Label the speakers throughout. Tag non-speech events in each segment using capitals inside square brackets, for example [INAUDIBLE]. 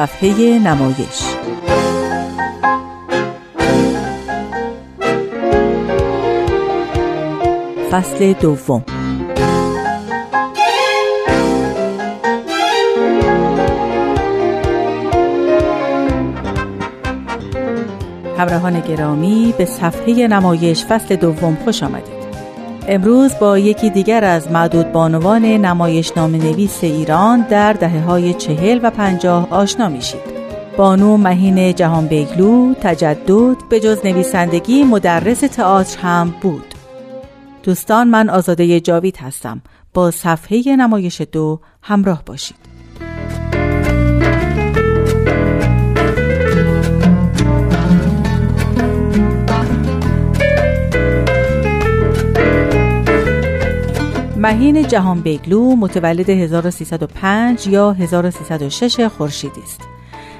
Speaker 1: صفحه نمایش. فصل دوم. همراهان گرامی به صفحه نمایش فصل دوم خوش آمدید. امروز با یکی دیگر از معدود بانوان نمایش نام نویس ایران در دهه های چهل و پنجاه آشنا میشید. بانو مهین جهان بیگلو تجدد به جز نویسندگی مدرس تئاتر هم بود. دوستان من آزاده جاوید هستم. با صفحه نمایش دو همراه باشید. مهین جهان بیگلو متولد 1305 یا 1306 خورشیدی است.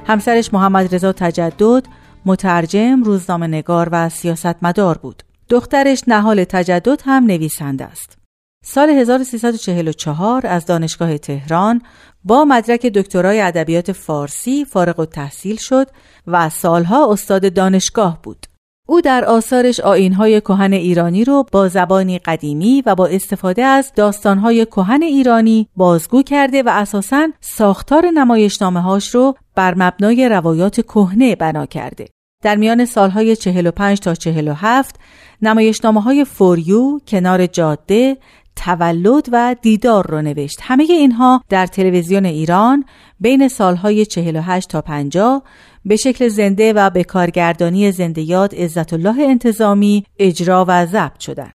Speaker 1: همسرش محمد رضا تجدد مترجم، روزنامه نگار و سیاستمدار بود. دخترش نهال تجدد هم نویسنده است. سال 1344 از دانشگاه تهران با مدرک دکترای ادبیات فارسی فارغ التحصیل شد و سالها استاد دانشگاه بود. او در آثارش آینهای کهن ایرانی رو با زبانی قدیمی و با استفاده از داستانهای کهن ایرانی بازگو کرده و اساساً ساختار نمایشنامه هاش رو بر مبنای روایات کهنه بنا کرده. در میان سالهای 45 تا 47 نمایشنامه های فوریو، کنار جاده، تولد و دیدار رو نوشت. همه اینها در تلویزیون ایران بین سالهای 48 تا 50 به شکل زنده و به کارگردانی زنده یاد عزت الله انتظامی اجرا و ضبط شدند.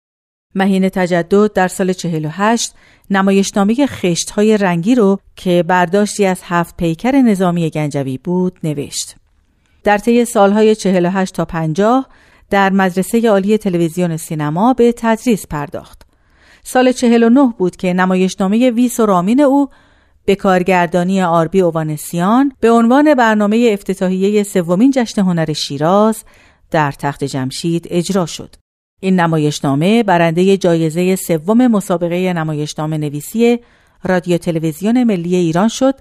Speaker 1: مهین تجدد در سال 48 نمایشنامه خشت های رنگی رو که برداشتی از هفت پیکر نظامی گنجوی بود نوشت. در طی سالهای 48 تا 50 در مدرسه عالی تلویزیون سینما به تدریس پرداخت. سال 49 بود که نمایشنامه ویس و رامین او به کارگردانی آربی اوانسیان به عنوان برنامه افتتاحیه سومین جشن هنر شیراز در تخت جمشید اجرا شد. این نمایشنامه برنده جایزه سوم مسابقه نمایشنامه نویسی رادیو تلویزیون ملی ایران شد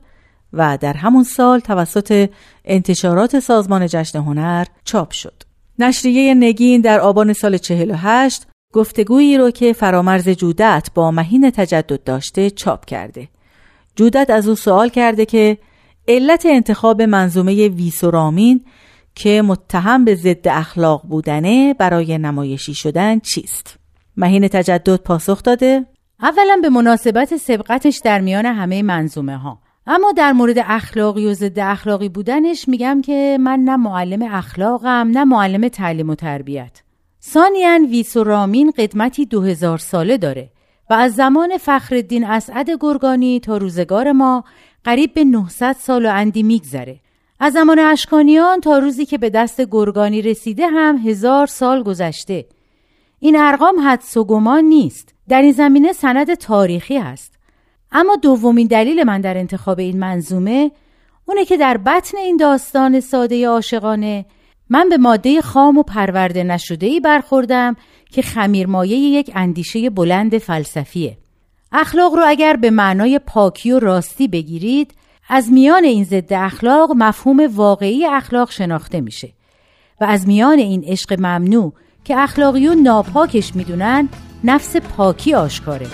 Speaker 1: و در همون سال توسط انتشارات سازمان جشن هنر چاپ شد. نشریه نگین در آبان سال 48 گفتگویی رو که فرامرز جودت با مهین تجدد داشته چاپ کرده. جودت از او سوال کرده که علت انتخاب منظومه ویسورامین که متهم به ضد اخلاق بودنه برای نمایشی شدن چیست؟ مهین تجدد پاسخ داده
Speaker 2: اولا به مناسبت سبقتش در میان همه منظومه ها اما در مورد اخلاقی و ضد اخلاقی بودنش میگم که من نه معلم اخلاقم نه معلم تعلیم و تربیت ثانیا ویسورامین قدمتی دو هزار ساله داره و از زمان فخرالدین اسعد گرگانی تا روزگار ما قریب به 900 سال و اندی میگذره. از زمان اشکانیان تا روزی که به دست گرگانی رسیده هم هزار سال گذشته. این ارقام حدس و گمان نیست. در این زمینه سند تاریخی است. اما دومین دلیل من در انتخاب این منظومه اونه که در بطن این داستان ساده عاشقانه من به ماده خام و پرورده نشده ای برخوردم که خمیرمایه یک اندیشه بلند فلسفیه. اخلاق رو اگر به معنای پاکی و راستی بگیرید از میان این ضد اخلاق مفهوم واقعی اخلاق شناخته میشه و از میان این عشق ممنوع که اخلاقیون ناپاکش می‌دونن نفس پاکی آشکاره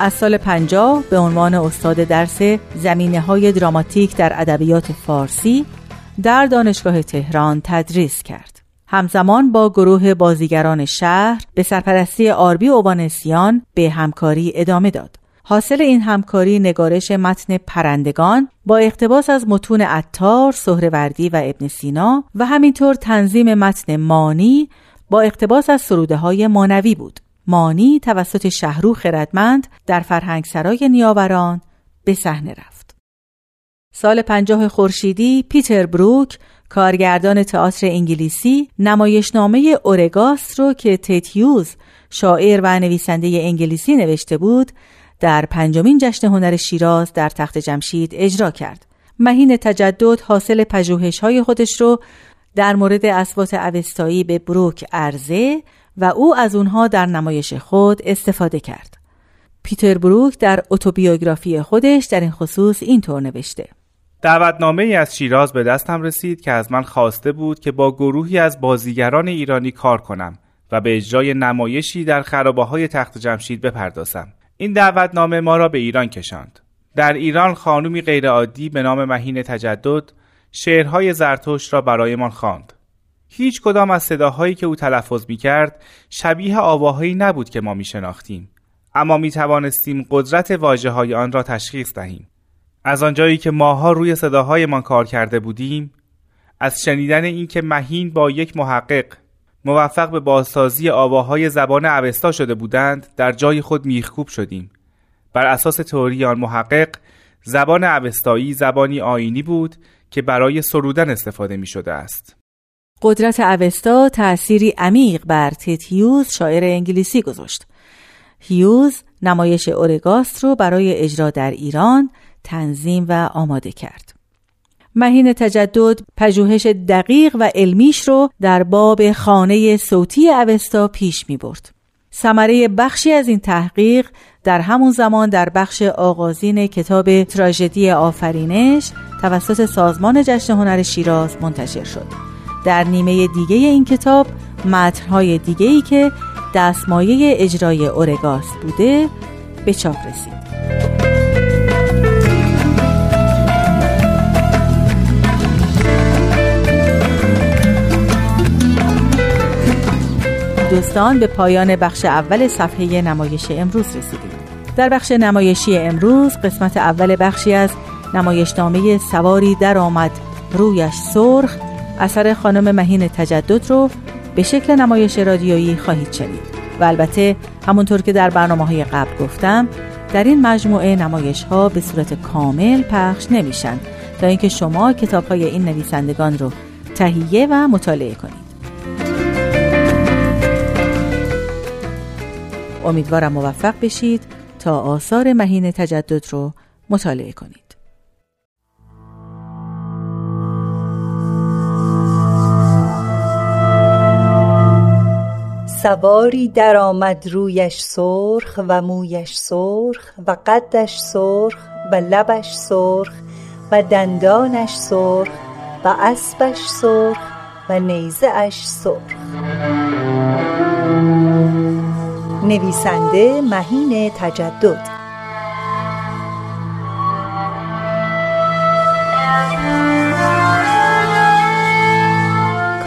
Speaker 1: از سال 50 به عنوان استاد درس زمینه های دراماتیک در ادبیات فارسی در دانشگاه تهران تدریس کرد. همزمان با گروه بازیگران شهر به سرپرستی آربی اوبانسیان به همکاری ادامه داد. حاصل این همکاری نگارش متن پرندگان با اقتباس از متون عطار، سهروردی و ابن سینا و همینطور تنظیم متن مانی با اقتباس از سروده های مانوی بود. مانی توسط شهرو خردمند در فرهنگسرای نیاوران به صحنه رفت. سال پنجاه خورشیدی پیتر بروک کارگردان تئاتر انگلیسی نمایشنامه اورگاس رو که تیتیوز شاعر و نویسنده انگلیسی نوشته بود در پنجمین جشن هنر شیراز در تخت جمشید اجرا کرد. مهین تجدد حاصل پژوهش های خودش رو در مورد اسوات اوستایی به بروک عرضه و او از اونها در نمایش خود استفاده کرد. پیتر بروک در اتوبیوگرافی خودش در این خصوص اینطور نوشته
Speaker 3: دعوتنامه ای از شیراز به دستم رسید که از من خواسته بود که با گروهی از بازیگران ایرانی کار کنم و به اجرای نمایشی در خرابه های تخت جمشید بپردازم. این دعوتنامه ما را به ایران کشاند. در ایران خانومی غیرعادی به نام مهین تجدد شعرهای زرتشت را برایمان خواند. هیچ کدام از صداهایی که او تلفظ می کرد شبیه آواهایی نبود که ما می شناختیم. اما می توانستیم قدرت واجه های آن را تشخیص دهیم. از آنجایی که ماها روی صداهایمان کار کرده بودیم از شنیدن اینکه مهین با یک محقق موفق به بازسازی آواهای زبان اوستا شده بودند در جای خود میخکوب شدیم بر اساس تئوری آن محقق زبان اوستایی زبانی آینی بود که برای سرودن استفاده می شده است
Speaker 1: قدرت اوستا تأثیری عمیق بر تیت شاعر انگلیسی گذاشت هیوز نمایش اورگاست رو برای اجرا در ایران تنظیم و آماده کرد. مهین تجدد پژوهش دقیق و علمیش رو در باب خانه صوتی اوستا پیش می برد. سمره بخشی از این تحقیق در همون زمان در بخش آغازین کتاب تراژدی آفرینش توسط سازمان جشن هنر شیراز منتشر شد. در نیمه دیگه این کتاب متنهای دیگه ای که دستمایه اجرای اورگاست بوده به چاپ رسید. دوستان به پایان بخش اول صفحه نمایش امروز رسیدیم در بخش نمایشی امروز قسمت اول بخشی از نمایشنامه سواری در آمد رویش سرخ اثر خانم مهین تجدد رو به شکل نمایش رادیویی خواهید شنید و البته همونطور که در برنامه های قبل گفتم در این مجموعه نمایش ها به صورت کامل پخش نمیشن تا اینکه شما کتاب های این نویسندگان رو تهیه و مطالعه کنید امیدوارم موفق بشید تا آثار مهین تجدد رو مطالعه کنید.
Speaker 4: سواری درآمد رویش سرخ و مویش سرخ و قدش سرخ و لبش سرخ و دندانش سرخ و اسبش سرخ و نیزه اش سرخ. نویسنده مهین تجدد.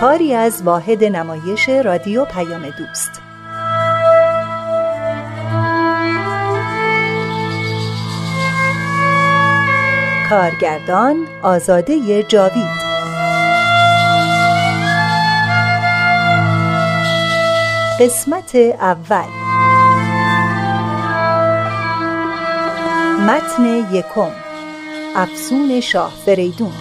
Speaker 4: کاری از واحد نمایش رادیو پیام دوست. کارگردان آزاده جاوید. قسمت اول. متن یکم. افسون شاه فریدون.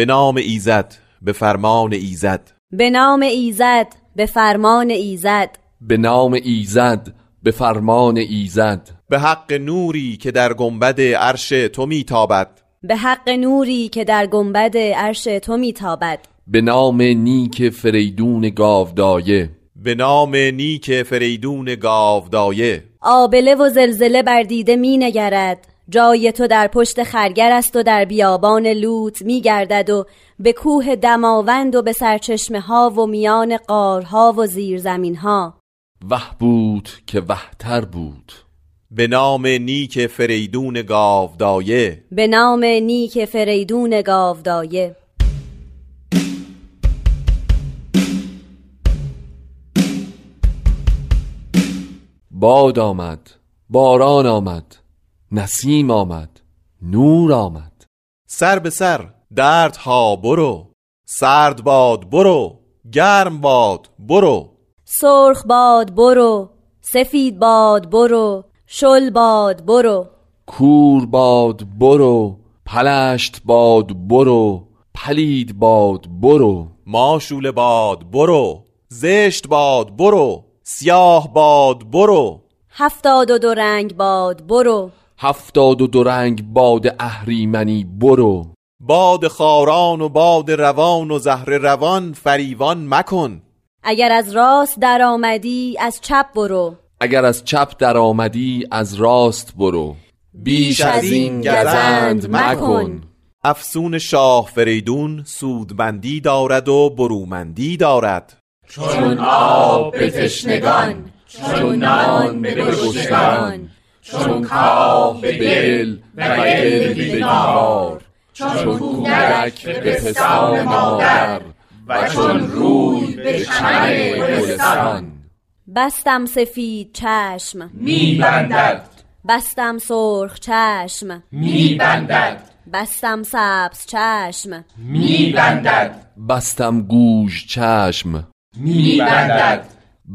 Speaker 5: به نام ایزد به فرمان ایزد.
Speaker 6: به نام ایزد به فرمان ایزد.
Speaker 7: به نام ایزد به فرمان ایزد.
Speaker 5: به حق نوری که در گنبد عرش تو میتابد.
Speaker 6: به حق نوری که در گنبد عرش تو میتابد.
Speaker 7: به نام نیک فریدون گاودایه.
Speaker 5: به نام نیک فریدون گاودایه.
Speaker 6: آبله و زلزله بر دیده می نگرد جای تو در پشت خرگر است و در بیابان لوت می گردد و به کوه دماوند و به سرچشمه ها و میان قارها و زیرزمین ها
Speaker 7: وح بود که وحتر بود.
Speaker 5: به نام نیک فریدون گاودایه.
Speaker 6: به نام نیک فریدون گاودایه.
Speaker 7: باد آمد باران آمد. نسیم آمد نور آمد.
Speaker 5: سر به سر دردها برو سرد باد برو گرم باد برو.
Speaker 6: سرخ باد برو سفید باد برو شل باد برو.
Speaker 7: کور باد برو پلشت باد برو پلید باد برو.
Speaker 5: ماشول باد برو زشت باد برو سیاه باد برو.
Speaker 6: هفتاد و دو رنگ باد برو.
Speaker 7: هفتاد و دو رنگ باد اهریمنی برو.
Speaker 5: باد خاران و باد روان و زهر روان فریوان مکن.
Speaker 6: اگر از راست در آمدی از چپ برو.
Speaker 7: اگر از چپ در آمدی از راست برو. بیش از این گزند مکن.
Speaker 5: افسون شاه فریدون سودمندی دارد و برومندی دارد.
Speaker 7: چون آب به تشنگان چون نان به گشتگان چون کاه به دل و دل به دیوار چون کودک به پستان مادر و چون روی به چمن گلستان.
Speaker 6: بستم سفید چشم.
Speaker 7: میبندد
Speaker 6: بستم سرخ چشم.
Speaker 7: میبندد
Speaker 6: بستم سبز چشم.
Speaker 7: میبندد بستم گوش چشم. میبندد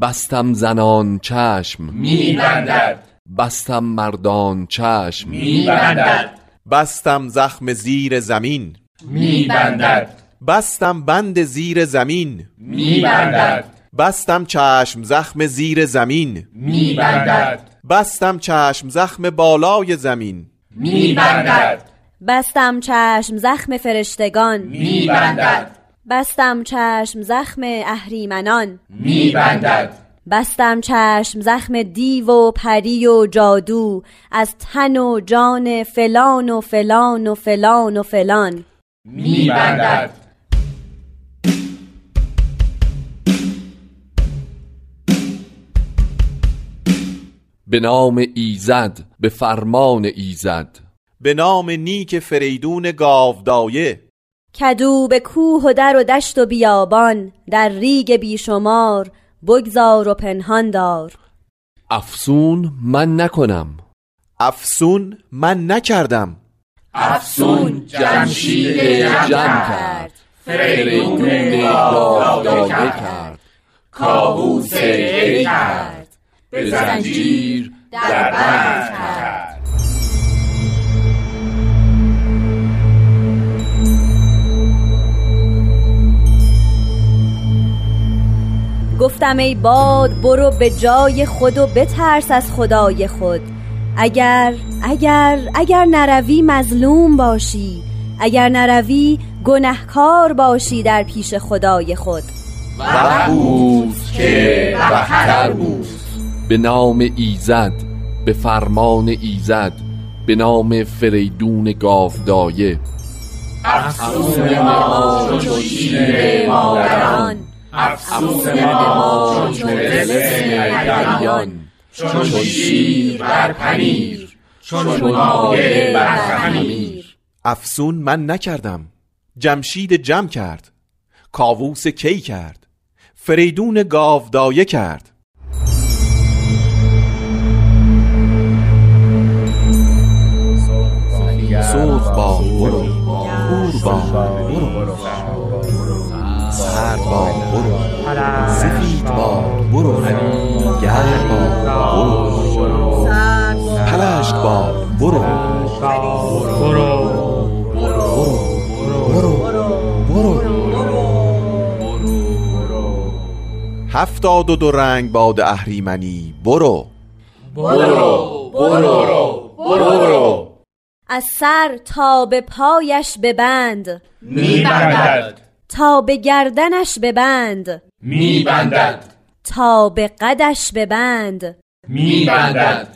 Speaker 7: بستم زنان چشم. میبندد بستم مردان چشم. میبندد.
Speaker 5: بستم زخم زیر زمین.
Speaker 7: میبندد.
Speaker 5: بستم بند زیر زمین.
Speaker 7: میبندد.
Speaker 5: بستم چشم زخم زیر زمین.
Speaker 7: میبندد.
Speaker 5: بستم چشم زخم بالای زمین.
Speaker 7: میبندد.
Speaker 6: بستم چشم زخم فرشتگان.
Speaker 7: میبندد.
Speaker 6: بستم چشم زخم اهریمنان.
Speaker 7: میبندد.
Speaker 6: بستم چشم زخم دیو و پری و جادو از تن و جان فلان و فلان و فلان و فلان.
Speaker 7: میبندد. به نام ایزد به فرمان ایزد.
Speaker 5: به نام نیک فریدون گاودایه.
Speaker 6: کدو به کوه و در و دشت و بیابان در ریگ بیشمار بگذار و پنهان دار.
Speaker 7: افسون من نکنم.
Speaker 5: افسون من نکردم.
Speaker 7: افسون جمشید جمع کرد. فریدون گاودایه کرد. کابوس کرد. به زنجیر در بند کرد.
Speaker 6: گفتم ای باد برو به جای خود و بترس از خدای خود. اگر اگر اگر نروی مظلوم باشی اگر نروی گنهکار باشی در پیش خدای خود.
Speaker 7: بود که بهتر بود. به نام ایزد به فرمان ایزد به نام فریدون گاودایه. افسون ما مادران. افسون ما چون چون شیر بر پنیر. چون مایه بر خمیر.
Speaker 5: افسون من نکردم. جمشید جمع کرد. کاووس کی کرد. فریدون گاودایه کرد. سرخ باد برو. کور باد برو. سرد باد برو. سفید باد برو. گرم باد برو. پلشت باد برو. برو. برو. هفتاد و دو رنگ باد اهریمنی. برو.
Speaker 7: برو. برو. برو.
Speaker 6: از سر تا به پایش ببند.
Speaker 7: میبندد.
Speaker 6: تا به گردنش ببند.
Speaker 7: میبندد.
Speaker 6: تا به قدش ببند.
Speaker 8: میبندد.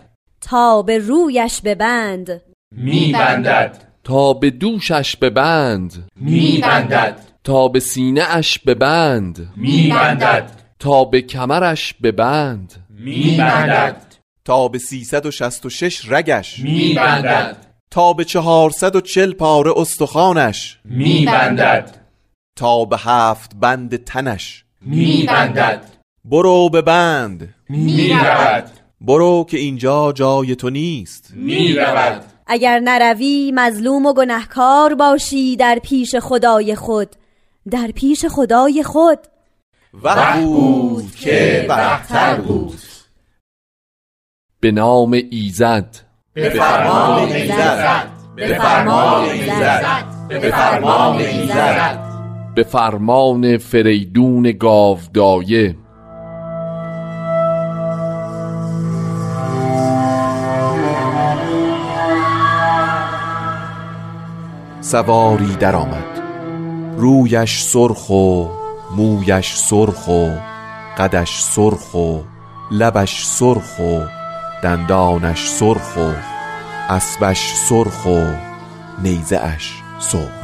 Speaker 6: تا به رویش ببند.
Speaker 8: میبندد.
Speaker 7: تا به دوشش ببند.
Speaker 8: میبندد.
Speaker 7: تا به سینه اش ببند.
Speaker 8: میبندد.
Speaker 7: تا به کمرش ببند.
Speaker 8: میبندد.
Speaker 5: تا به 366 رگش.
Speaker 8: میبندد.
Speaker 5: تا به 440 پاره استخوانش.
Speaker 8: میبندد.
Speaker 5: تا به هفت بند تنش.
Speaker 8: میبندد.
Speaker 5: برو به بند.
Speaker 8: می‌رود.
Speaker 5: برو که اینجا جای تو نیست.
Speaker 8: می‌رود.
Speaker 6: اگر نروی مظلوم و گنهکار باشی در پیش خدای خود. در پیش خدای خود.
Speaker 5: وقت
Speaker 8: بود که بهتر بود.
Speaker 7: به نام ایزد.
Speaker 8: به فرمان ایزد. به فرمان ایزد. به فرمان ایزد.
Speaker 7: به فرمان فریدون گاودایه.
Speaker 5: سواری درآمد. رویش سرخ و مویش سرخ و قدش سرخ و لبش سرخ و دندانش سرخ و اسبش سرخ و نیزه اش سرخ.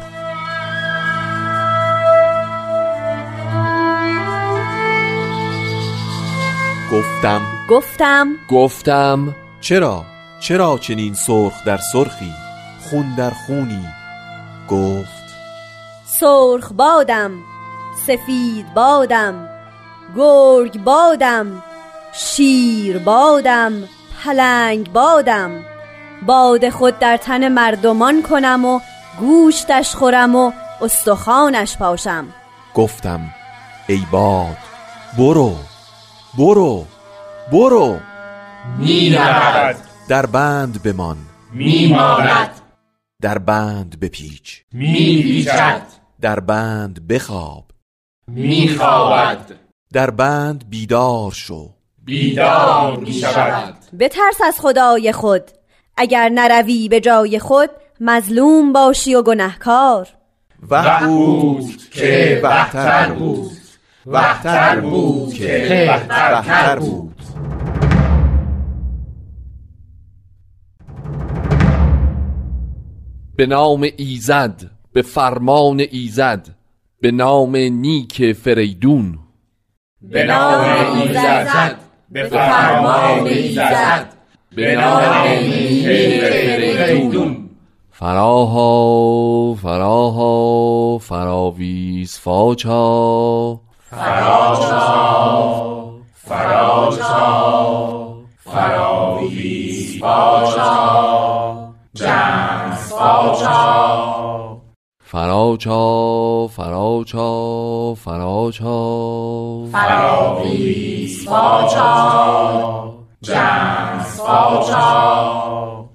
Speaker 5: گفتم.
Speaker 6: گفتم.
Speaker 7: گفتم.
Speaker 5: چرا؟ چرا چنین سرخ در سرخی؟ خون در خونی. گفت.
Speaker 6: سرخ بادم. سفید بادم. گرگ بادم. شیر بادم. پلنگ بادم. باد خود در تن مردمان کنم و گوشتش خورم و استخوانش پاشم.
Speaker 5: گفتم. ای باد برو. برو. برو.
Speaker 8: می‌رود
Speaker 5: در بند بمان.
Speaker 8: میماند.
Speaker 5: در بند بپیچ.
Speaker 8: میپیچد.
Speaker 5: در بند بخواب.
Speaker 8: میخوابد.
Speaker 5: در بند بیدار شو.
Speaker 8: بیدار می‌شود.
Speaker 6: بترس از خدای خود. اگر نروی به جای خود مظلوم باشی و گنهکار
Speaker 5: وقت
Speaker 8: بود که بهتر بود. بهتر بود که بهتر بود.
Speaker 7: به نام ایزد به فرمان ایزد به نام نیک فریدون.
Speaker 8: به نام ایزد به فرمان ایزد به نام نیک فریدون.
Speaker 7: فراها فراها فراویز فاچا
Speaker 8: فراویز
Speaker 7: فراچا فراچا فراچا.
Speaker 8: فراویز باچا جنس باچا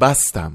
Speaker 5: بستم.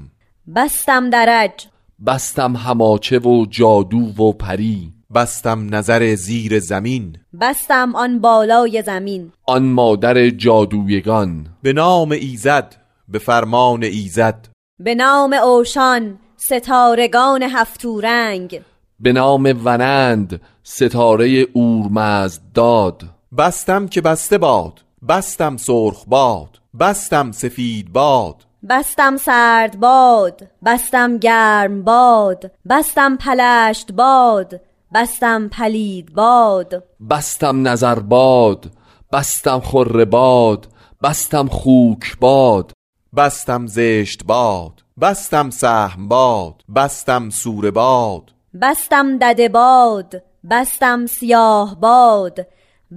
Speaker 6: بستم درج.
Speaker 7: بستم هماچه و جادو و پری.
Speaker 5: بستم نظر زیر زمین.
Speaker 6: بستم آن بالای زمین.
Speaker 7: آن مادر جادویگان.
Speaker 5: به نام ایزد به فرمان ایزد.
Speaker 6: به نام اوشان. ستارگان هفتورنگ
Speaker 7: به نام ونند ستاره اورمزد داد.
Speaker 5: بستم که بسته باد بستم سرخ باد بستم سفید باد.
Speaker 6: بستم سرد باد بستم گرم باد بستم پلشت باد بستم پلید باد.
Speaker 7: بستم نظر باد بستم خور باد بستم خوک باد.
Speaker 5: بستم زشت باد بستم سهم باد بستم سور باد.
Speaker 6: بستم دده باد بستم سیاه باد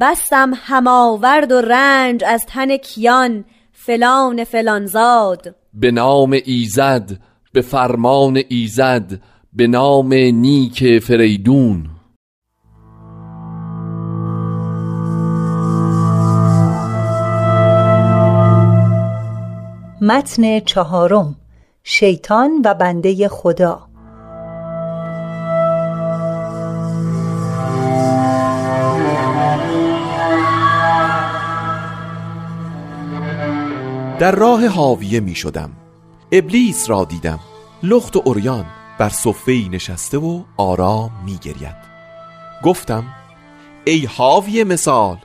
Speaker 6: بستم هماورد و رنج از تن کیان فلان فلانزاد.
Speaker 7: به نام ایزد به فرمان ایزد به نام نیک فریدون.
Speaker 4: متن چهارم شیطان و بنده خدا.
Speaker 5: در راه حاویه می شدم. ابلیس را دیدم. لخت و اوریان بر صفهی نشسته و آرام می گرید. گفتم ای حاویه مثال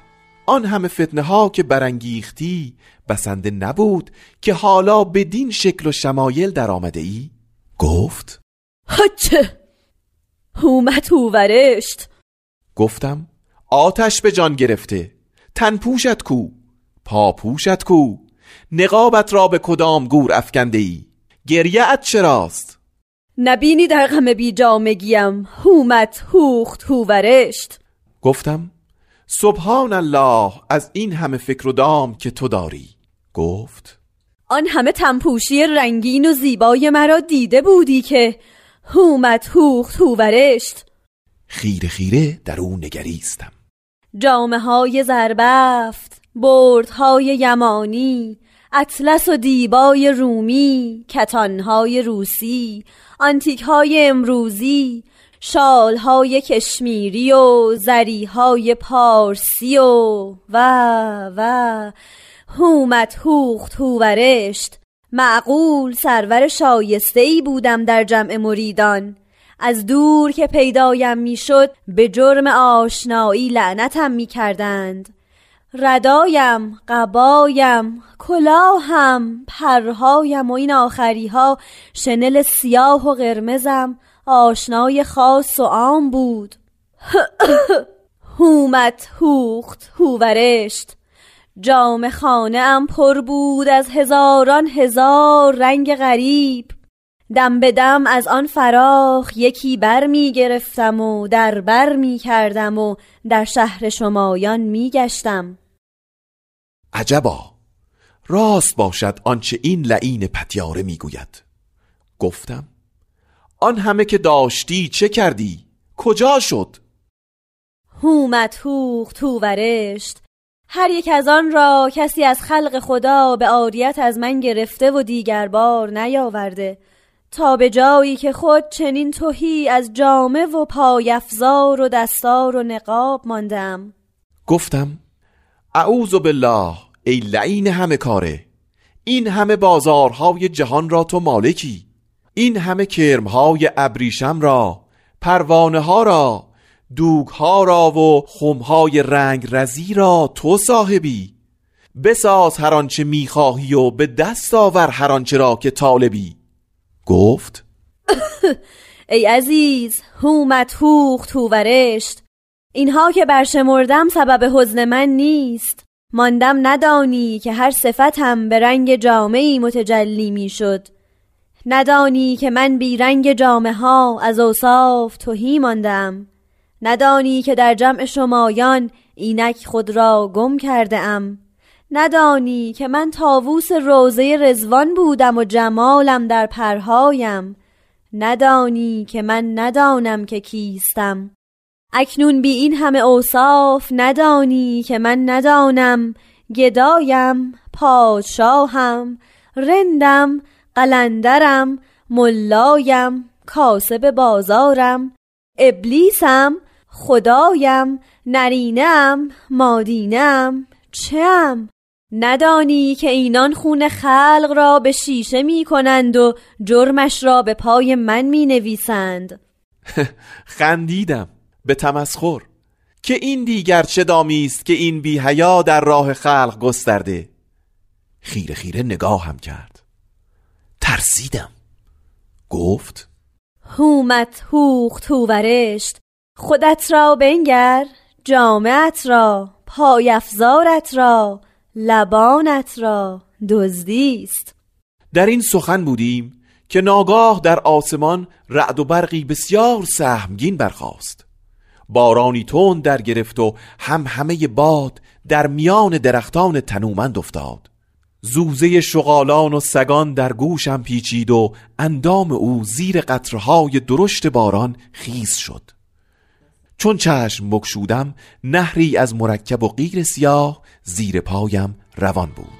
Speaker 5: آن همه فتنه ها که برانگیختی بسنده نبود که حالا بدین شکل و شمایل در آمده ای؟ گفت.
Speaker 6: چه هومت هوورشت!
Speaker 5: گفتم آتش به جان گرفته تن پوشت کو پا پوشت کو نقابت را به کدام گور افکنده ای؟ گریه چراست؟
Speaker 6: نبینی در غم بی جامگیم هومت هوخت هوورشت!
Speaker 5: گفتم سبحان الله از این همه فکر و دام که تو داری. گفت
Speaker 6: آن همه تنپوشی رنگین و زیبای مرا دیده بودی که هومت هوخت هوورشت.
Speaker 5: خیره خیره در او نگریستم.
Speaker 6: جامعه های زربفت بردهای یمانی اطلس و دیبای رومی کتانهای روسی آنتیکهای امروزی شالهای کشمیری و زریهای پارسی و و و. هومت هوخت هوورشت. معقول سرور شایسته ای بودم در جمع مریدان. از دور که پیدایم می‌شد به جرم آشنایی لعنتم می‌کردند. ردایم قبایم کلاهم پرهایم و این آخری ها شنل سیاه و قرمزم آشنای خاص و عام بود. [COUGHS] هومت هوخت هوورشت جام خانه ام پر بود از هزاران هزار رنگ غریب. دم به دم از آن فراخ یکی بر می گرفتم و در بر می کردم و در شهر شمایان می گشتم.
Speaker 5: عجبا راست باشد آنچه این لعین پتیاره می گوید. گفتم آن همه که داشتی چه کردی؟ کجا شد؟
Speaker 6: هومت هوخ تو ورشت. هر یک از آن را کسی از خلق خدا به آریت از من گرفته و دیگر بار نیاورده. تا به جایی که خود چنین توهی از جامه و پایفزار و دستار و نقاب ماندم.
Speaker 5: گفتم اعوذ بالله ای لعین همه کاره. این همه بازارهای جهان را تو مالکی. این همه کرمهای ابریشم را پروانه ها را دوگ ها را و خمهای رنگ رزی را تو صاحبی. بساز هر آنچه می‌خواهی و به دست آور هر آنچه را که طالبی. گفت [LAUGHS]
Speaker 6: ای عزیز هومت تو ورشت اینها که برشمردم سبب حزن من نیست. ماندم ندانی که هر صفتم به رنگ جامعی متجلی می‌شد. ندانی که من بی رنگ جامعه ها از اوصاف توهی ماندم. ندانی که در جمع شمایان اینک خود را گم کرده ام ندانی که من تاووس روزه رزوان بودم و جمالم در پرهایم. ندانی که من ندانم که کیستم. اکنون بی این همه اوصاف ندانی که من ندانم. گدایم پادشاهم رندم قلندرم ملایم کاسب بازارم ابلیسم خدایم نرینم مادینم چم؟ ندانی که اینان خون خلق را به شیشه می کنند و جرمش را به پای من می نویسند [LAUGHS]
Speaker 5: خندیدم. به تمسخر. که این دیگر چه دامی است که این بی حیا در راه خلق گسترده؟ خیره خیره نگاهم کرد. ترسیدم گفت
Speaker 6: هومت هوخ توورشت خودت را بنگر جامعت را پایفزارت را لبانت را دزدیست.
Speaker 5: در این سخن بودیم که ناگاه در آسمان رعد و برقی بسیار سهمگین برخاست. بارانی تند در گرفت و هم همه باد در میان درختان تنومند افتاد. زوزه شغالان و سگان در گوشم پیچید و اندام او زیر قطرهای درشت باران خیز شد. چون چشم بکشودم نهری از مرکب و غیر سیاه زیر پایم روان بود.